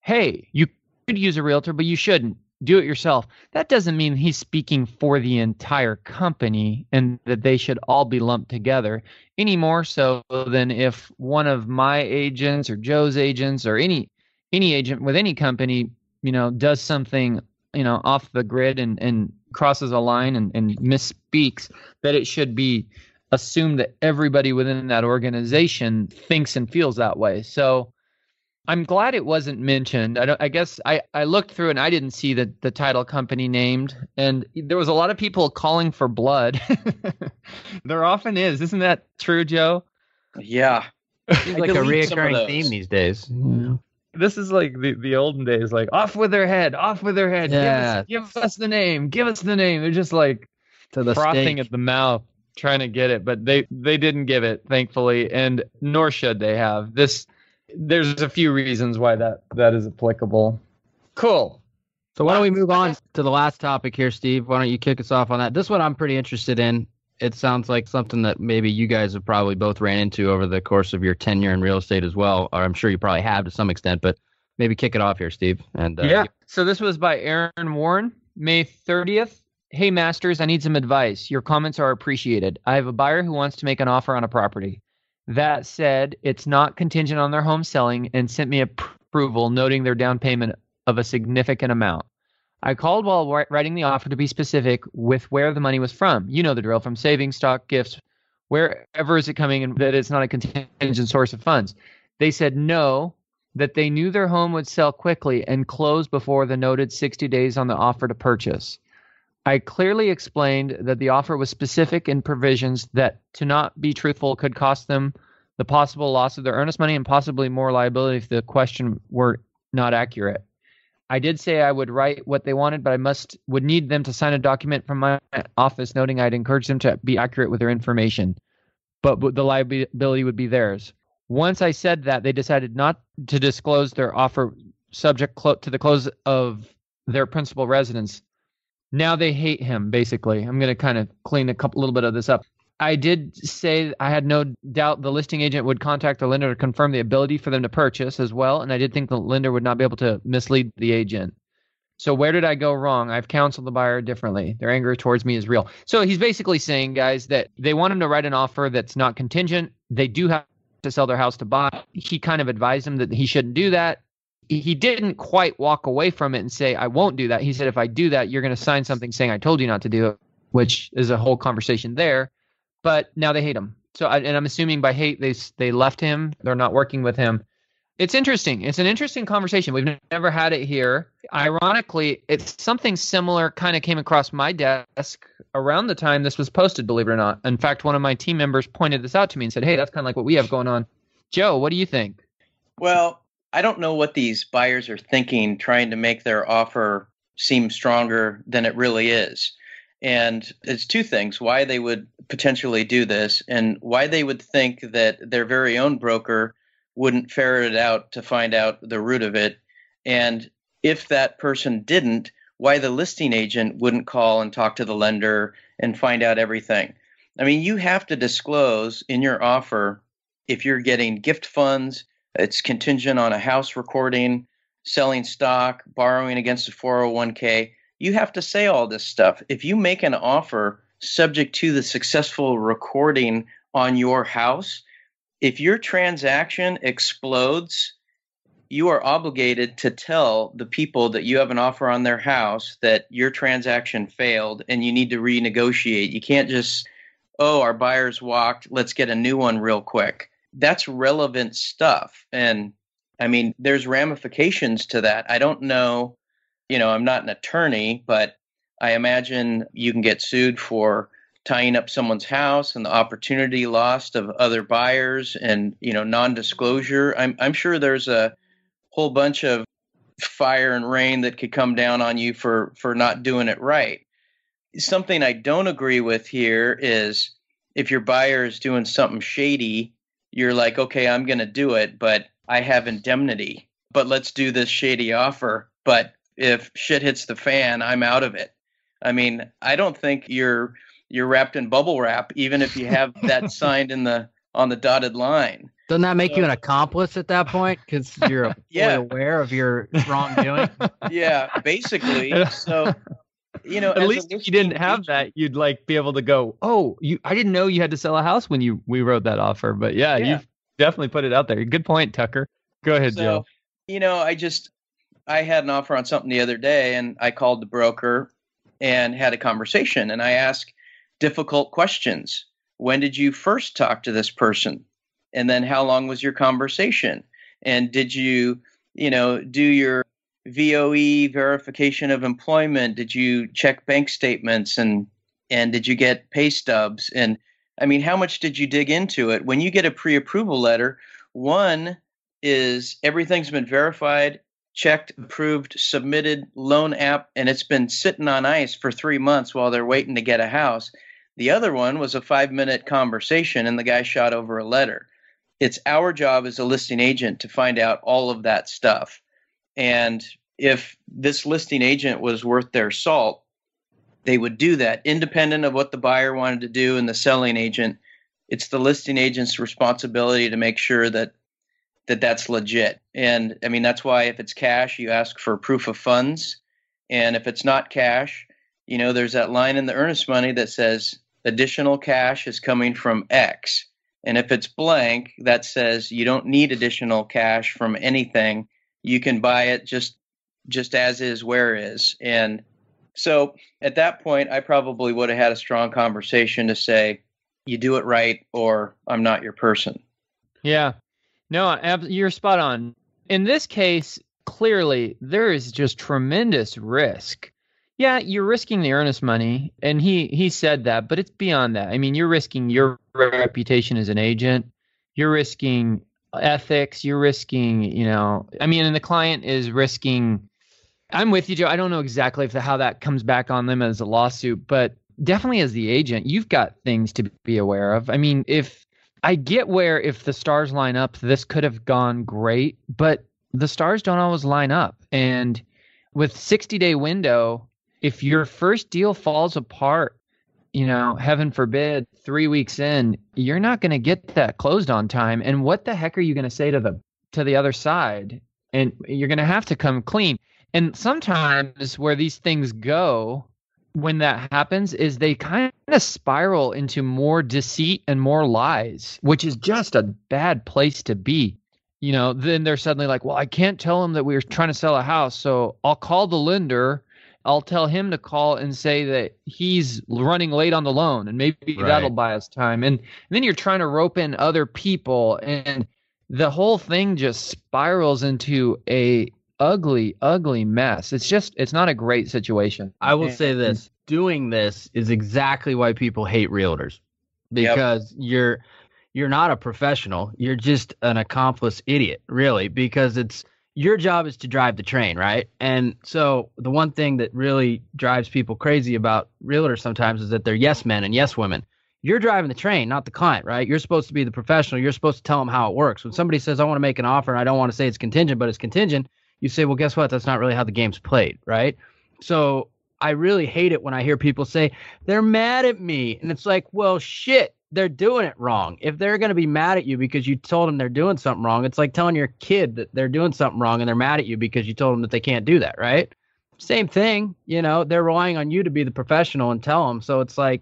"Hey, you could use a realtor, but you shouldn't." Do it yourself. That doesn't mean he's speaking for the entire company and that they should all be lumped together any more so than if one of my agents or Joe's agents or any any agent with any company you know, does something, you know, off the grid and, and crosses a line and, and misspeaks, that it should be assumed that everybody within that organization thinks and feels that way. So I'm glad it wasn't mentioned. I, I guess I, I looked through and I didn't see the, the title company named. And there was a lot of people calling for blood. [LAUGHS] there often is. Isn't that true, Joe? Yeah. [LAUGHS] It's like a reoccurring theme these days. Yeah this is like the, the olden days, like off with their head, off with their head. Yeah. Give us, give us the name, give us the name. They're just like to the frothing at the mouth, trying to get it, but they they didn't give it, thankfully, and nor should they have. This there's a few reasons why that that is applicable. Cool. So why don't we move on to the last topic here, Steve? Why don't you kick us off on that? This one I'm pretty interested in. It sounds like something that maybe you guys have probably both ran into over the course of your tenure in real estate as well, or I'm sure you probably have to some extent. But maybe kick it off here, Steve. And uh, yeah. So this was by Aaron Warren, May 30th. Hey, Masters, I need some advice. Your comments are appreciated. I have a buyer who wants to make an offer on a property. That said, it's not contingent on their home selling and sent me approval noting their down payment of a significant amount. I called while writing the offer to be specific with where the money was from. You know the drill from savings, stock, gifts, wherever is it coming and that it's not a contingent source of funds. They said no, that they knew their home would sell quickly and close before the noted 60 days on the offer to purchase. I clearly explained that the offer was specific in provisions that to not be truthful could cost them the possible loss of their earnest money and possibly more liability if the question were not accurate. I did say I would write what they wanted, but I must would need them to sign a document from my office noting I'd encourage them to be accurate with their information, but the liability would be theirs. Once I said that, they decided not to disclose their offer subject clo- to the close of their principal residence. Now they hate him, basically. I'm going to kind of clean a couple, little bit of this up. I did say I had no doubt the listing agent would contact the lender to confirm the ability for them to purchase as well, and I did think the lender would not be able to mislead the agent. So where did I go wrong? I've counseled the buyer differently. Their anger towards me is real. So he's basically saying, guys, that they want him to write an offer that's not contingent. They do have to sell their house to buy. He kind of advised him that he shouldn't do that. He didn't quite walk away from it and say, I won't do that. He said, if I do that, you're going to sign something saying I told you not to do it, which is a whole conversation there but now they hate him. So, and I'm assuming by hate they they left him. They're not working with him. It's interesting. It's an interesting conversation. We've never had it here. Ironically, it's something similar kind of came across my desk around the time this was posted, believe it or not. In fact, one of my team members pointed this out to me and said, Hey, that's kind of like what we have going on. Joe, what do you think? Well, I don't know what these buyers are thinking trying to make their offer seem stronger than it really is. And it's two things why they would potentially do this and why they would think that their very own broker wouldn't ferret it out to find out the root of it. And if that person didn't, why the listing agent wouldn't call and talk to the lender and find out everything. I mean, you have to disclose in your offer if you're getting gift funds, it's contingent on a house recording, selling stock, borrowing against a 401k you have to say all this stuff. If you make an offer subject to the successful recording on your house, if your transaction explodes you are obligated to tell the people that you have an offer on their house that your transaction failed and you need to renegotiate. You can't just, oh, our buyer's walked, let's get a new one real quick. That's relevant stuff. And I mean, there's ramifications to that. I don't know, you know, I'm not an attorney, but I imagine you can get sued for tying up someone's house and the opportunity lost of other buyers and you know non-disclosure i'm i'm sure there's a whole bunch of fire and rain that could come down on you for for not doing it right something i don't agree with here is if your buyer is doing something shady you're like okay i'm going to do it but i have indemnity but let's do this shady offer but if shit hits the fan i'm out of it i mean i don't think you're you're wrapped in bubble wrap, even if you have that [LAUGHS] signed in the on the dotted line. Doesn't that make so, you an accomplice at that point because you're [LAUGHS] yeah. aware of your wrongdoing? [LAUGHS] yeah, basically. So, you know, at least if you didn't have that, you'd like be able to go, "Oh, you I didn't know you had to sell a house when you we wrote that offer." But yeah, yeah. you've definitely put it out there. Good point, Tucker. Go ahead, so, Joe. You know, I just I had an offer on something the other day, and I called the broker and had a conversation, and I asked difficult questions. When did you first talk to this person? And then how long was your conversation? And did you, you know, do your VOE verification of employment? Did you check bank statements and and did you get pay stubs? And I mean, how much did you dig into it? When you get a pre-approval letter, one is everything's been verified, checked, approved, submitted, loan app, and it's been sitting on ice for three months while they're waiting to get a house. The other one was a five minute conversation, and the guy shot over a letter. It's our job as a listing agent to find out all of that stuff. And if this listing agent was worth their salt, they would do that independent of what the buyer wanted to do and the selling agent. It's the listing agent's responsibility to make sure that that that's legit. And I mean that's why if it's cash, you ask for proof of funds, and if it's not cash, you know there's that line in the earnest money that says additional cash is coming from X. And if it's blank, that says you don't need additional cash from anything. You can buy it just just as is where is. And so at that point I probably would have had a strong conversation to say you do it right or I'm not your person. Yeah. No, you're spot on. In this case, clearly there is just tremendous risk yeah, you're risking the earnest money, and he he said that, but it's beyond that. I mean, you're risking your reputation as an agent. You're risking ethics. You're risking, you know, I mean, and the client is risking. I'm with you, Joe. I don't know exactly if the, how that comes back on them as a lawsuit, but definitely as the agent, you've got things to be aware of. I mean, if I get where if the stars line up, this could have gone great, but the stars don't always line up, and with 60 day window if your first deal falls apart, you know, heaven forbid, three weeks in, you're not going to get that closed on time. And what the heck are you going to say to the to the other side? And you're going to have to come clean. And sometimes where these things go when that happens is they kind of spiral into more deceit and more lies, which is just a bad place to be. You know, then they're suddenly like, well, I can't tell them that we were trying to sell a house, so I'll call the lender I'll tell him to call and say that he's running late on the loan and maybe right. that'll buy us time. And, and then you're trying to rope in other people and the whole thing just spirals into a ugly, ugly mess. It's just it's not a great situation. I will say this. Doing this is exactly why people hate realtors. Because yep. you're you're not a professional. You're just an accomplice idiot, really, because it's your job is to drive the train, right? And so the one thing that really drives people crazy about realtors sometimes is that they're yes men and yes women. You're driving the train, not the client, right? You're supposed to be the professional. You're supposed to tell them how it works. When somebody says, I want to make an offer and I don't want to say it's contingent, but it's contingent, you say, well, guess what? That's not really how the game's played, right? So I really hate it when I hear people say, they're mad at me. And it's like, well, shit, they're doing it wrong. If they're going to be mad at you because you told them they're doing something wrong, it's like telling your kid that they're doing something wrong and they're mad at you because you told them that they can't do that, right? Same thing, you know, they're relying on you to be the professional and tell them. So it's like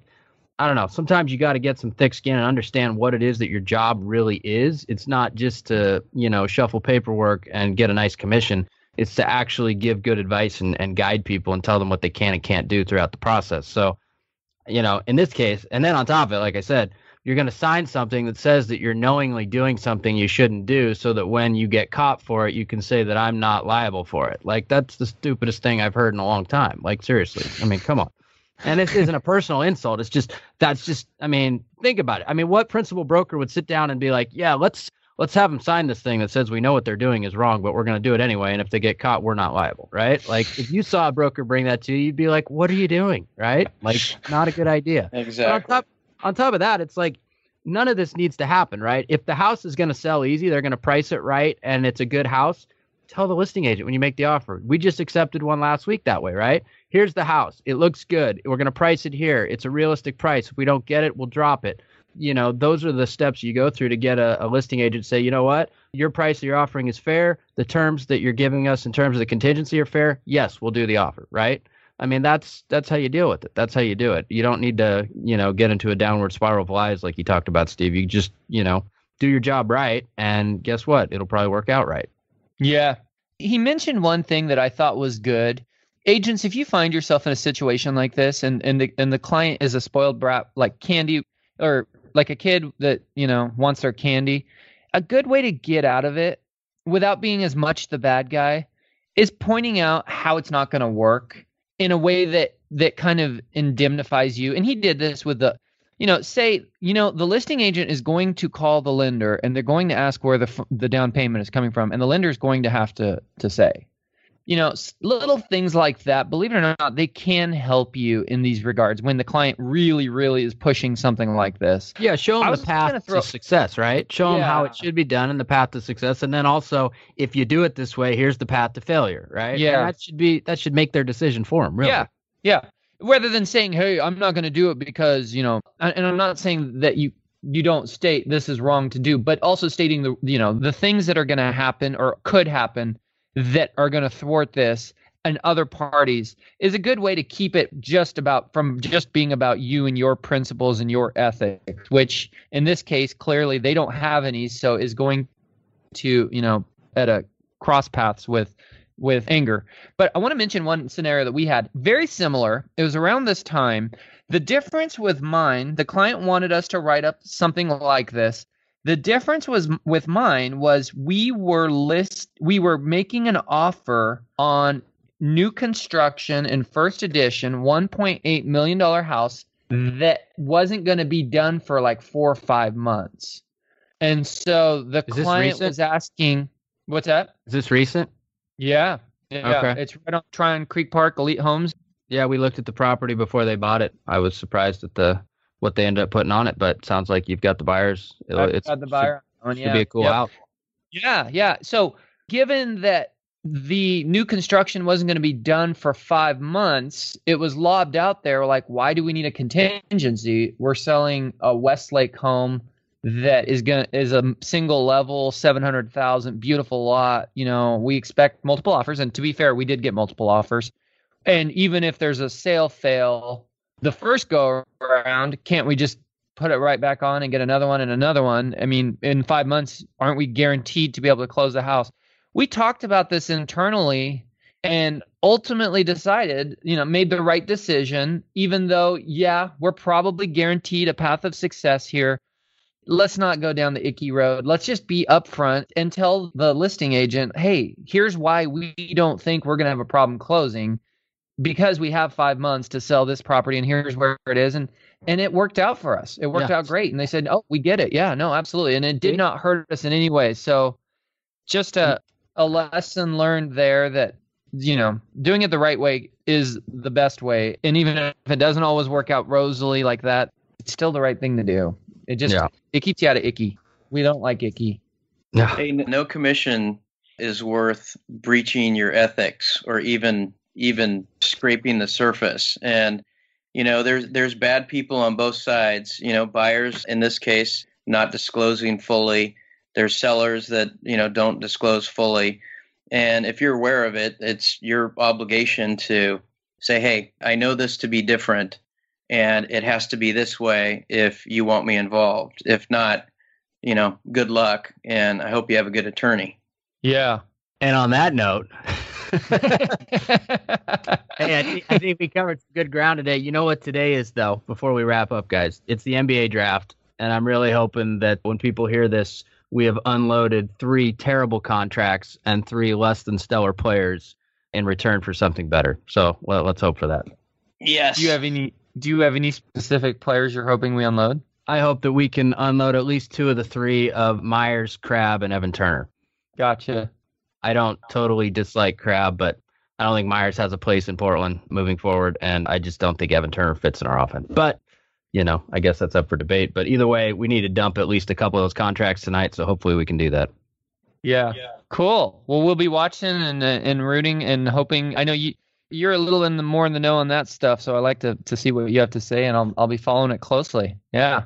I don't know. Sometimes you got to get some thick skin and understand what it is that your job really is. It's not just to, you know, shuffle paperwork and get a nice commission. It's to actually give good advice and, and guide people and tell them what they can and can't do throughout the process. So, you know, in this case, and then on top of it, like I said, you're going to sign something that says that you're knowingly doing something you shouldn't do so that when you get caught for it, you can say that I'm not liable for it. Like, that's the stupidest thing I've heard in a long time. Like, seriously. I mean, come on. And this isn't a personal insult. It's just, that's just, I mean, think about it. I mean, what principal broker would sit down and be like, yeah, let's, let's have them sign this thing that says we know what they're doing is wrong, but we're going to do it anyway. And if they get caught, we're not liable, right? Like if you saw a broker bring that to you, you'd be like, what are you doing, right? Like [LAUGHS] not a good idea. Exactly. On top, on top of that, it's like none of this needs to happen, right? If the house is going to sell easy, they're going to price it right, and it's a good house. Tell the listing agent when you make the offer. We just accepted one last week that way, right? Here's the house. It looks good. We're going to price it here. It's a realistic price. If we don't get it, we'll drop it. You know, those are the steps you go through to get a, a listing agent to say, you know what, your price that you're offering is fair. The terms that you're giving us in terms of the contingency are fair. Yes, we'll do the offer, right? I mean, that's that's how you deal with it. That's how you do it. You don't need to, you know, get into a downward spiral of lies like you talked about, Steve. You just, you know, do your job right, and guess what? It'll probably work out right. Yeah. He mentioned one thing that I thought was good. Agents, if you find yourself in a situation like this, and and the and the client is a spoiled brat, like candy, or like a kid that you know wants their candy, a good way to get out of it without being as much the bad guy is pointing out how it's not going to work in a way that that kind of indemnifies you. And he did this with the, you know, say, you know, the listing agent is going to call the lender and they're going to ask where the the down payment is coming from, and the lender is going to have to to say, you know, little things like that. Believe it or not, they can help you in these regards when the client really, really is pushing something like this. Yeah, show them the path throw... to success, right? Show them how it should be done and the path to success, and then also, if you do it this way, here's the path to failure, right? Yeah, and that should be that should make their decision for them, really. Yeah, yeah. Rather than saying, "Hey, I'm not going to do it because you know," and I'm not saying that you you don't state this is wrong to do, but also stating the you know the things that are going to happen or could happen that are going to thwart this and other parties is a good way to keep it just about from just being about you and your principles and your ethics which in this case clearly they don't have any so is going to you know at a cross paths with with anger. But i want to mention one scenario that we had very similar. It was around this time. The difference with mine the client wanted us to write up something like this the difference was with mine was we were list we were making an offer on new construction in First Addition 1.8 million dollar house that wasn't going to be done for like 4 or 5 months. And so the Is client was asking what's that? Is this recent? Yeah. Yeah, okay. it's right on Tryon Creek Park Elite Homes. Yeah, we looked at the property before they bought it. I was surprised at the what they end up putting on it, but sounds like you've got the buyers. It's got the buyer. Should, on, yeah. should be a cool yep. out. Yeah, yeah. So given that the new construction wasn't going to be done for five months, it was lobbed out there like, why do we need a contingency? We're selling a Westlake home that is going is a single level, seven hundred thousand, beautiful lot. You know, we expect multiple offers, and to be fair, we did get multiple offers. And even if there's a sale fail, the first go around, can't we just put it right back on and get another one and another one? I mean, in five months, aren't we guaranteed to be able to close the house? We talked about this internally and ultimately decided, you know, made the right decision, even though, yeah, we're probably guaranteed a path of success here. Let's not go down the icky road. Let's just be upfront and tell the listing agent, hey, here's why we don't think we're going to have a problem closing because we have five months to sell this property and here's where it is. And and it worked out for us. It worked yeah. out great. And they said oh we get it. Yeah no absolutely. And it did not hurt us in any way. So just a mm. a lesson learned there that you know doing it the right way is the best way. And even if it doesn't always work out rosily like that it's still the right thing to do. It just yeah. it keeps you out of icky. We don't like icky. No. Hey, no commission is worth breaching your ethics or even even scraping the surface. And you know, there's there's bad people on both sides. You know, buyers in this case not disclosing fully. There's sellers that you know don't disclose fully. And if you're aware of it, it's your obligation to say, "Hey, I know this to be different. and it has to be this way if you want me involved. If not, you know, good luck, and I hope you have a good attorney. Yeah. And on that note, [LAUGHS] [LAUGHS] hey, I think, I think we covered some good ground today. You know what today is, though, before we wrap up, guys? It's the NBA draft. And I'm really hoping that when people hear this, we have unloaded three terrible contracts and three less than stellar players in return for something better. So well, let's hope for that. Yes. Do you have any do you have any specific players you're hoping we unload? I hope that we can unload at least two of the three of Meyers, Crabbe, and Evan Turner. Gotcha. I don't totally dislike Crabbe, but I don't think Meyers has a place in Portland moving forward, and I just don't think Evan Turner fits in our offense. But you know, I guess that's up for debate. But either way, we need to dump at least a couple of those contracts tonight, so hopefully we can do that. Yeah. yeah. Cool. Well, we'll be watching and uh, and rooting and hoping. I know you you're a little in the more in the know on that stuff, so I like to to see what you have to say, and I'll I'll be following it closely. Yeah.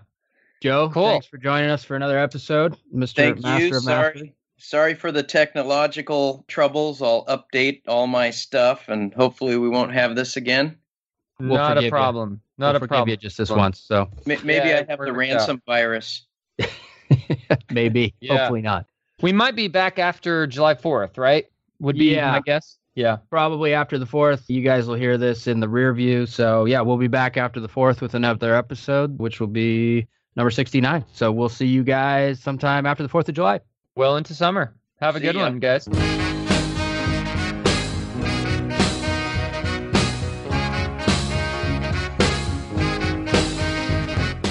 Joe, cool. Thanks for joining us for another episode, Mr. Master you. of Sorry. Mastery. Sorry for the technological troubles. I'll update all my stuff, and hopefully we won't have this again. We'll Not a problem. You. Not we'll a problem. You just this once, so Maybe Yeah, I have the worked ransom virus. [LAUGHS] maybe, [LAUGHS] Yeah. hopefully not. We might be back after July 4th, right? Would be Yeah. my guess. Yeah. Probably after the fourth. You guys will hear this in the rear view. So yeah, we'll be back after the fourth with another episode, which will be number sixty-nine. So we'll see you guys sometime after the Fourth of July. Well into summer. Have a See good ya. one, guys.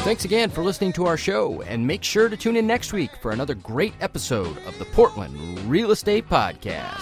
Thanks again for listening to our show, and make sure to tune in next week for another great episode of the Portland Real Estate Podcast.